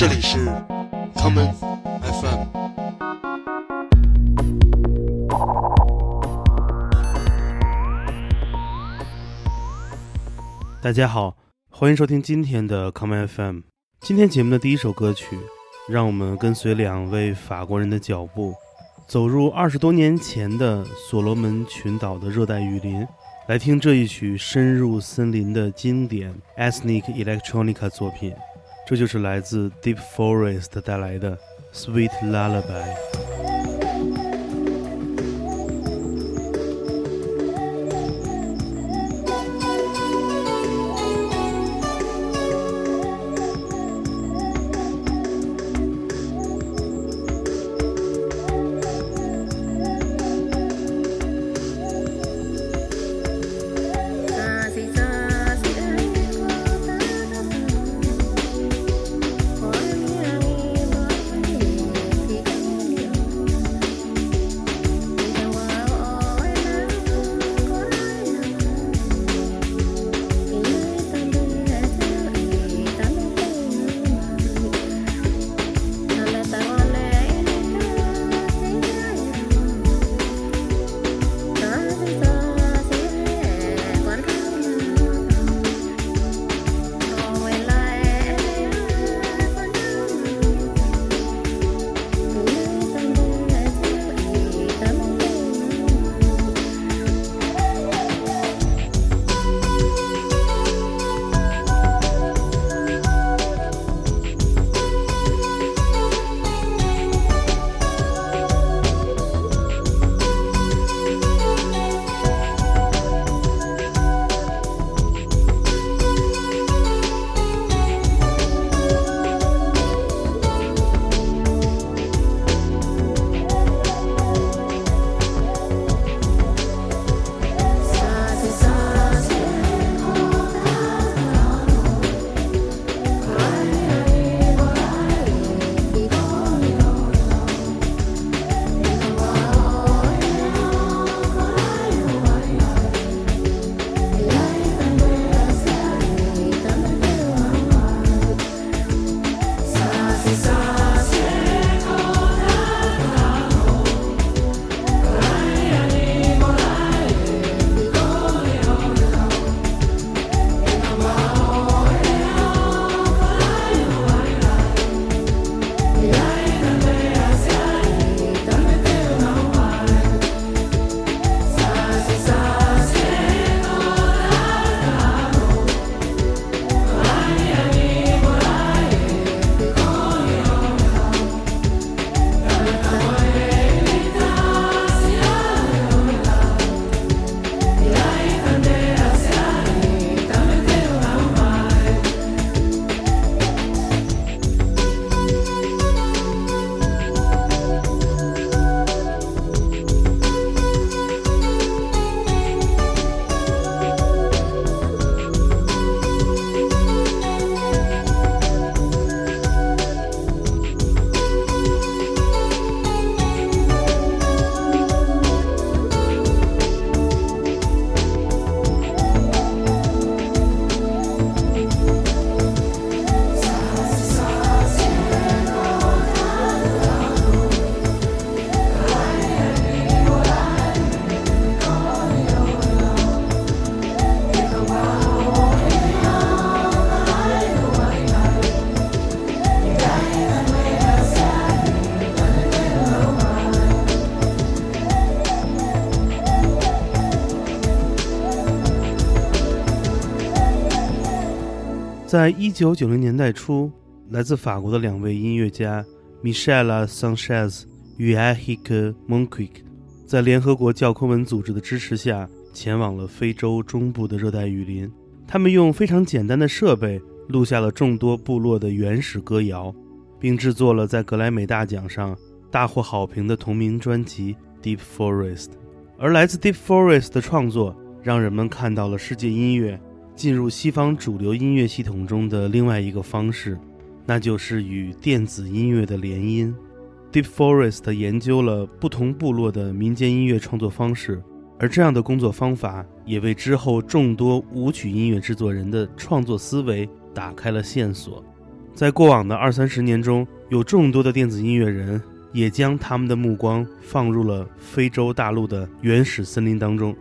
这里是 common FM。大家好，欢迎收听今天的 common FM。今天节目的第一首歌曲，让我们跟随两位法国人的脚步，走入二十多年前的所罗门群岛的热带雨林。来听这一曲深入森林的经典 ethnic electronic 作品，这就是来自 Deep Forest 带来的 Sweet Lullaby。 在一九九零年代初，来自法国的两位音乐家 Michelle Sanchez 与 Ahik Monquick，在联合国教科文组织的支持下，前往了非洲中部的热带雨林。他们用非常简单的设备录下了众多部落的原始歌谣，并制作了在格莱美大奖上大获好评的同名专辑《Deep Forest》。而来自 Deep Forest 的创作，让人们看到了世界音乐。进入西方主流音乐系统中的另外一个方式，那就是与电子音乐的联姻。Deep Forest 研究了不同部落的民间音乐创作方式，而这样的工作方法也为之后众多舞曲音乐制作人的创作思维打开了线索。在过往的二三十年中，有众多的电子音乐人也将他们的目光放入了非洲大陆的原始森林当中。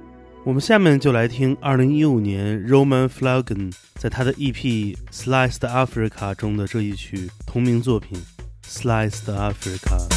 我们下面就来听2015年 Roman Flagen 在他的 EP《Sliced Africa》中的这一曲同名作品《Sliced Africa》。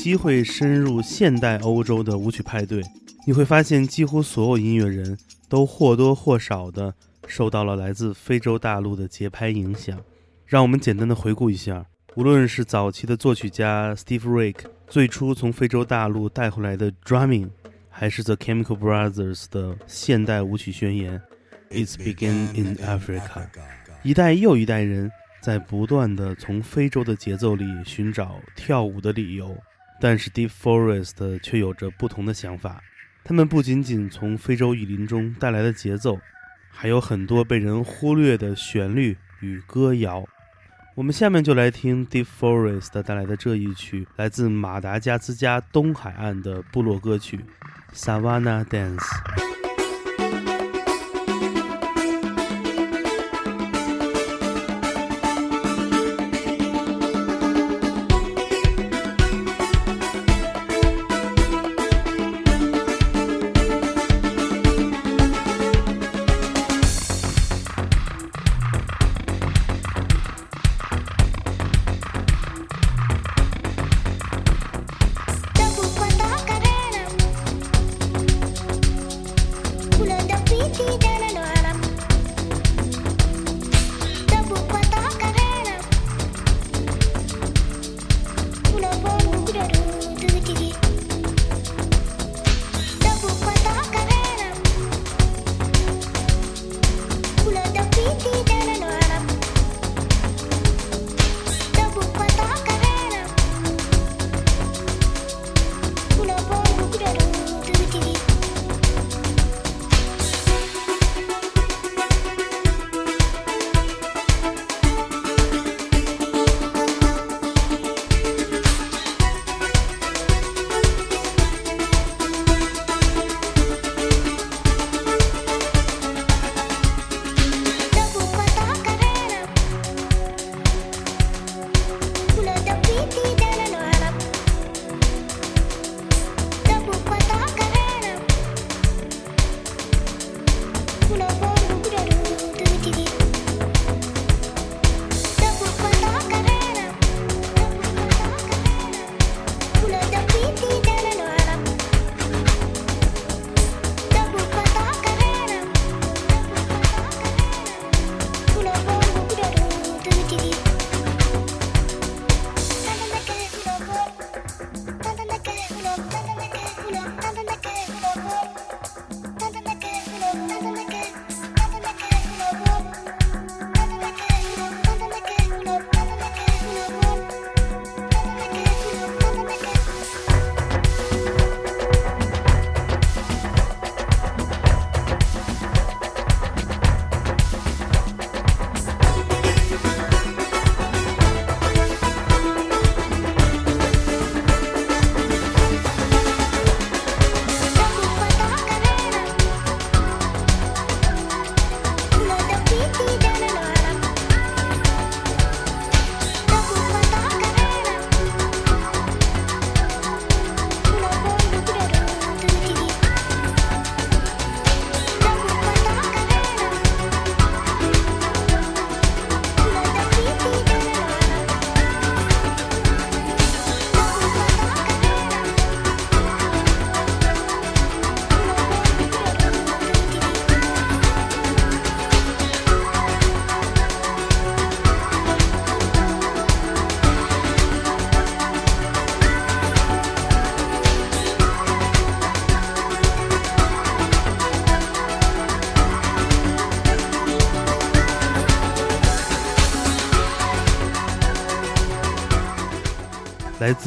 机会深入现代欧洲的舞曲派对，你会发现几乎所有音乐人都或多或少地受到了来自非洲大陆的节拍影响。让我们简单的回顾一下，无论是早期的作曲家 Steve Reich 最初从非洲大陆带回来的 drumming，还是 The Chemical Brothers 的现代舞曲宣言 It's Begin in Africa，一代又一代人。在不断的从非洲的节奏里寻找跳舞的理由，但是 Deep Forest 却有着不同的想法。他们不仅仅从非洲雨林中带来的节奏，还有很多被人忽略的旋律与歌谣。我们下面就来听 Deep Forest 带来的这一曲，来自马达加斯加东海岸的部落歌曲《Savannah Dance》。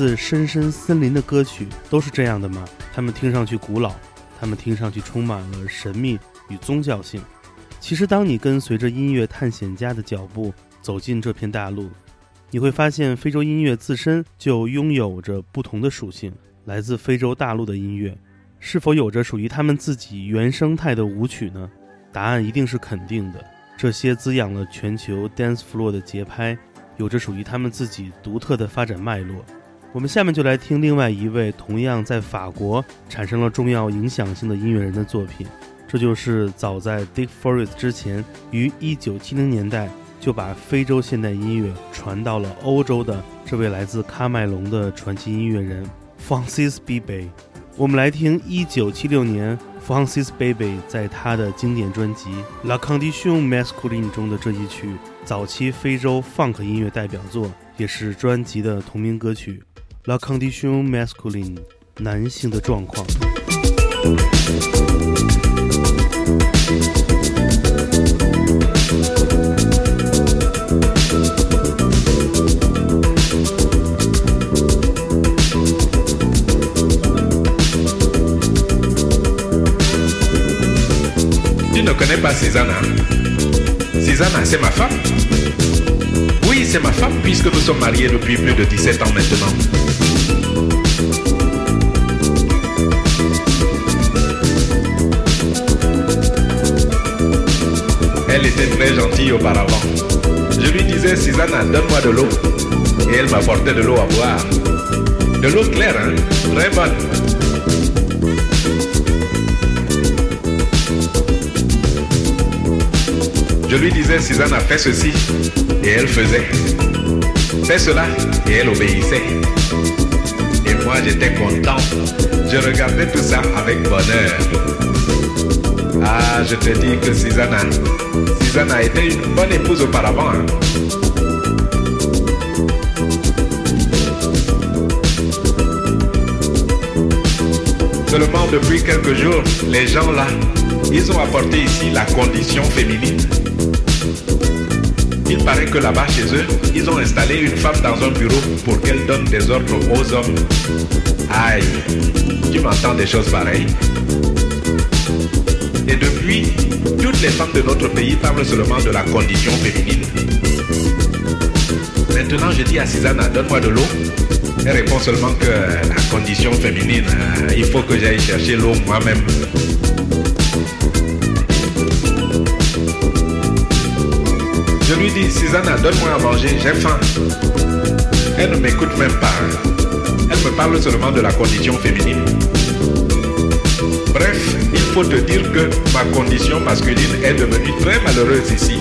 自深深森林的歌曲都是这样的吗？它们听上去古老，它们听上去充满了神秘与宗教性。其实，当你跟随着音乐探险家的脚步走进这片大陆，你会发现非洲音乐自身就拥有着不同的属性。来自非洲大陆的音乐，是否有着属于他们自己原生态的舞曲呢？答案一定是肯定的。这些滋养了全球 dance floor 的节拍，有着属于他们自己独特的发展脉络。我们下面就来听另外一位同样在法国产生了重要影响性的音乐人的作品，这就是早在 Dick Forest 之前于1970年代就把非洲现代音乐传到了欧洲的这位来自喀麦隆的传奇音乐人 Francis Bebey。我们来听1976年 Francis Bebey 在他的经典专辑《La Condition Masculine》中的这一曲，早期非洲 Funk 音乐代表作，也是专辑的同名歌曲《La Condition Masculine》，男性的状况。ne connais pas Cézanne. Cézanne, c'est ma femme. Oui, c'est ma femme puisque nous sommes mariés depuis plus de 17 ans maintenant. Elle était très gentille auparavant. Je lui disais, Susanna, donne-moi de l'eau. Et elle m'apportait de l'eau à boire. De l'eau claire, hein? Très bonne. Je lui disais, Suzanne a fait ceci, et elle faisait. Fais cela, et elle obéissait. Et moi, j'étais content. Je regardais tout ça avec bonheur. Ah, je te dis que Susanna, Susanna été une bonne épouse auparavant. hein. Seulement depuis quelques jours, les gens là, ils ont apporté ici la condition féminine. Il paraît que là-bas chez eux, ils ont installé une femme dans un bureau pour qu'elle donne des ordres aux hommes. Aïe, tu m'entends des choses pareilles Et depuis, toutes les femmes de notre pays parlent seulement de la condition féminine. Maintenant, je dis à Susanna, donne-moi de l'eau. Elle répond seulement que la condition féminine, euh, il faut que j'aille chercher l'eau moi-même. Dis, Susanna, donne-moi à manger, j'ai faim. Elle ne m'écoute même pas. Elle me parle seulement de la condition féminine. Bref, il faut te dire que ma condition masculine est devenue très malheureuse ici.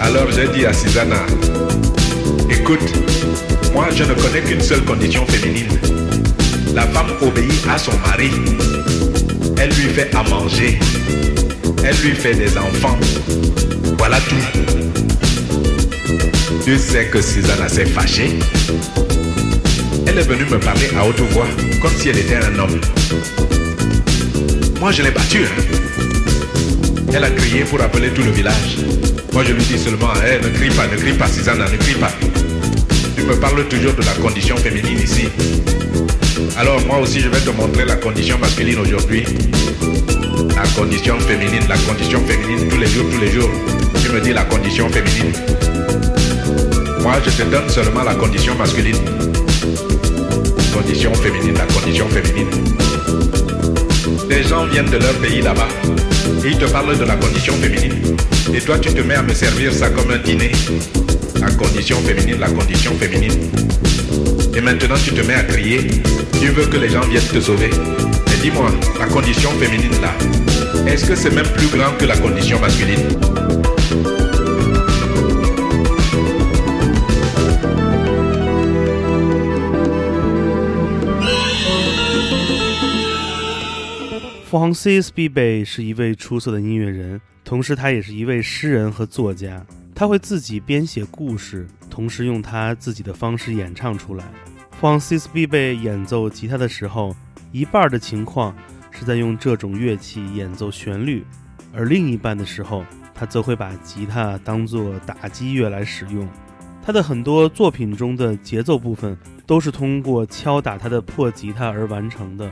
Alors j'ai dit à Susanna, écoute, moi je ne connais qu'une seule condition féminine. La femme obéit à son mari. Elle lui fait à manger. Elle lui fait des enfants. Voilà tout. Tu sais que Susanna s'est fâchée. Elle est venue me parler à haute voix, comme si elle était un homme. Moi, je l'ai battue. hein. Elle a crié pour appeler tout le village. Moi, je lui dis seulement, Eh, ne crie pas, ne crie pas, Susanna, ne crie pas. Tu me parles toujours de la condition féminine ici. Alors moi aussi, je vais te montrer la condition masculine aujourd'hui. La condition féminine, la condition féminine, tous les jours, tous les jours. Tu me dis la condition féminine. Moi, je te donne seulement la condition masculine. Condition féminine, la condition féminine. Des gens viennent de leur pays là-bas. Ils te parlent de la condition féminine. Et toi, tu te mets à me servir ça comme un dîner. La condition féminine, la condition féminine. Et maintenant, tu te mets à crier. Tu veux que les gens viennent te sauver. Mais dis-moi, la condition féminine là, est-ce que c'est même plus grand que la condition masculine Francis Bebey 是一位出色的音乐人，同时他也是一位诗人和作家。他会自己编写故事，同时用他自己的方式演唱出来。 当 cisbee 演奏吉他的时候，一半的情况是在用这种乐器演奏旋律，而另一半的时候，他则会把吉他当作打击乐来使用。他的很多作品中的节奏部分都是通过敲打他的破吉他而完成的。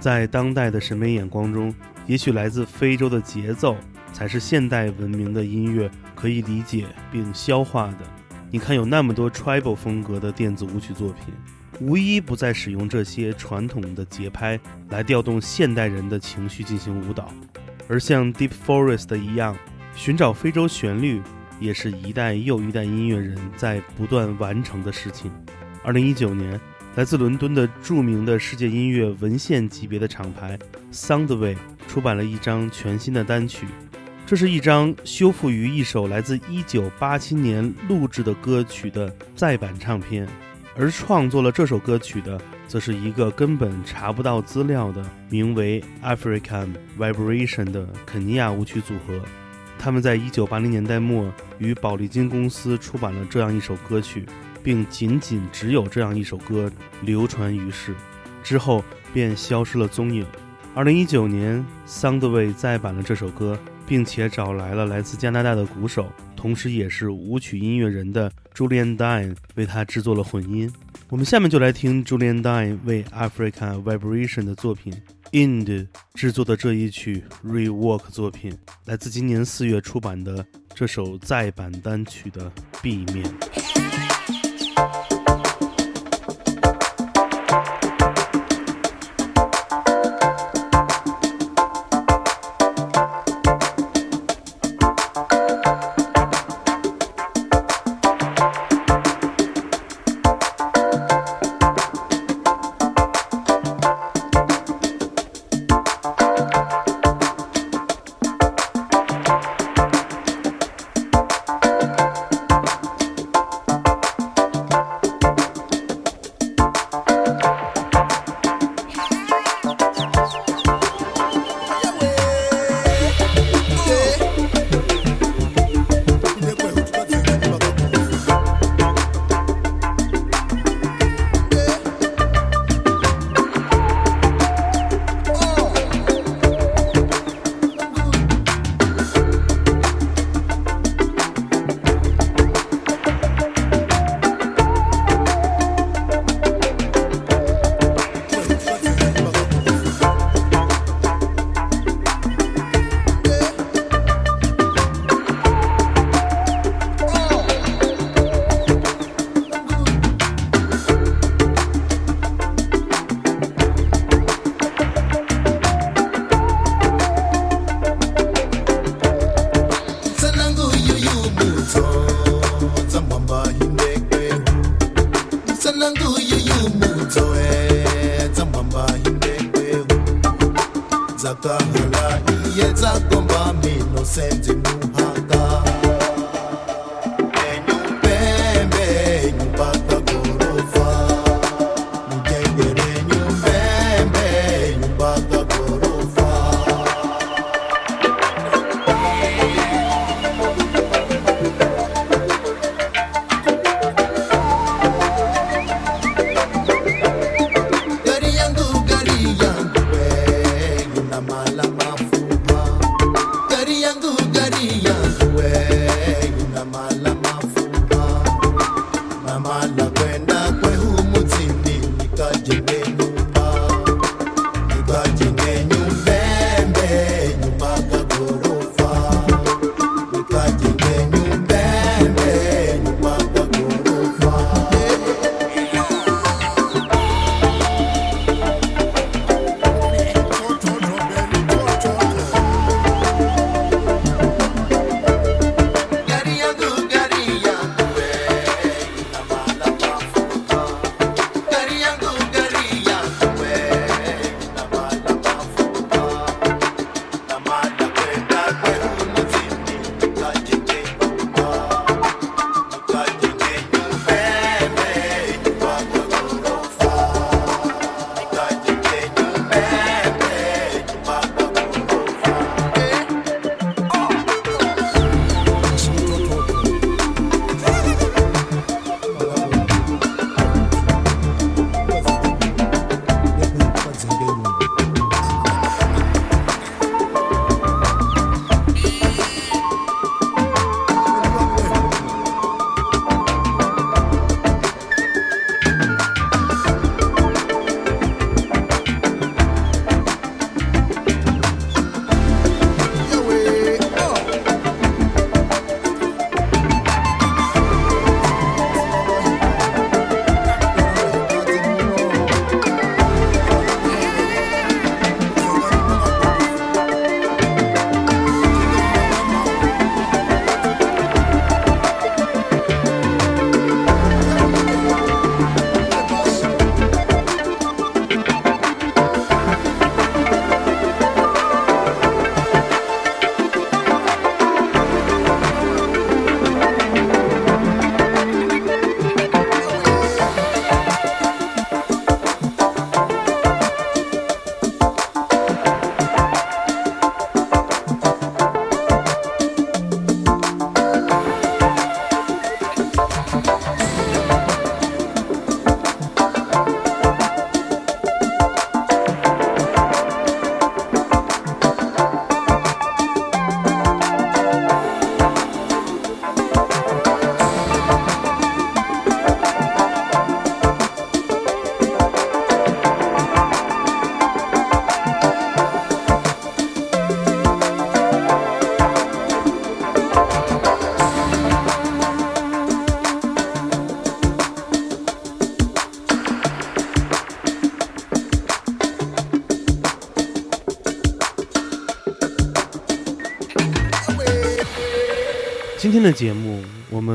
在当代的审美眼光中，也许来自非洲的节奏才是现代文明的音乐可以理解并消化的。你看，有那么多 tribal 风格的电子舞曲作品，无一不在使用这些传统的节拍来调动现代人的情绪进行舞蹈。而像 Deep Forest 一样，寻找非洲旋律，也是一代又一代音乐人在不断完成的事情。二零一九年来自伦敦的著名的世界音乐文献级别的厂牌 Soundway 出版了一张全新的单曲。这是一张修复于一首来自1987年录制的歌曲的再版唱片，而创作了这首歌曲的，则是一个根本查不到资料的名为 African Vibration 的肯尼亚舞曲组合。他们在1980年代末与宝丽金公司出版了这样一首歌曲，并仅仅只有这样一首歌流传于世，之后便消失了踪影。2019年，Soundway 再版了这首歌。并且找来了来自加拿大的鼓手，同时也是舞曲音乐人的 Julian Dine 为他制作了混音。我们下面就来听 Julian Dine 为 Africa Vibration 的作品 Ind 制作的这一曲 Rework 作品，来自今年四月出版的这首再版单曲的 B 面。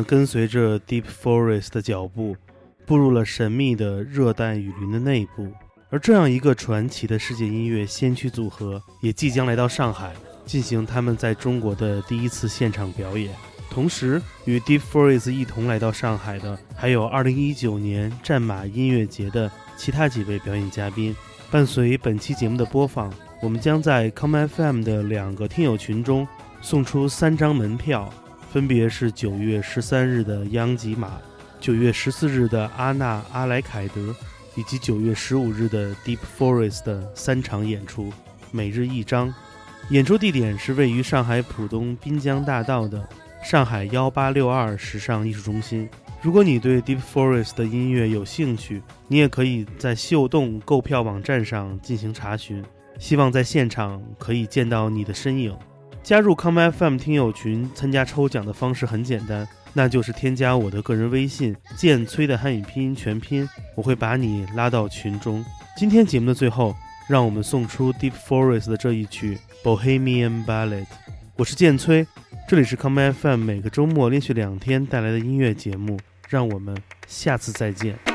跟随着 Deep Forest 的脚步，步入了神秘的热带雨林的内部。而这样一个传奇的世界音乐先驱组合，也即将来到上海，进行他们在中国的第一次现场表演。同时，与 Deep Forest 一同来到上海的，还有2019年战马音乐节的其他几位表演嘉宾。伴随本期节目的播放，我们将在 Come FM 的两个听友群中送出三张门票，分别是九月十三日的央吉玛，九月十四日的阿纳阿莱凯德。以及九月十五日的 Deep Forest 的三场演出，每日一张。演出地点是位于上海浦东滨江大道的上海幺八六二时尚艺术中心。如果你对 Deep Forest 的音乐有兴趣，你也可以在秀动购票网站上进行查询。希望在现场可以见到你的身影。加入 Come FM 听友群参加抽奖的方式很简单。那就是添加我的个人微信“剑崔”的汉语拼音全拼，我会把你拉到群中。今天节目的最后，让我们送出 Deep Forest 的这一曲《Bohemian Ballad》。我是剑崔，这里是 Come FM 每个周末连续两天带来的音乐节目，让我们下次再见。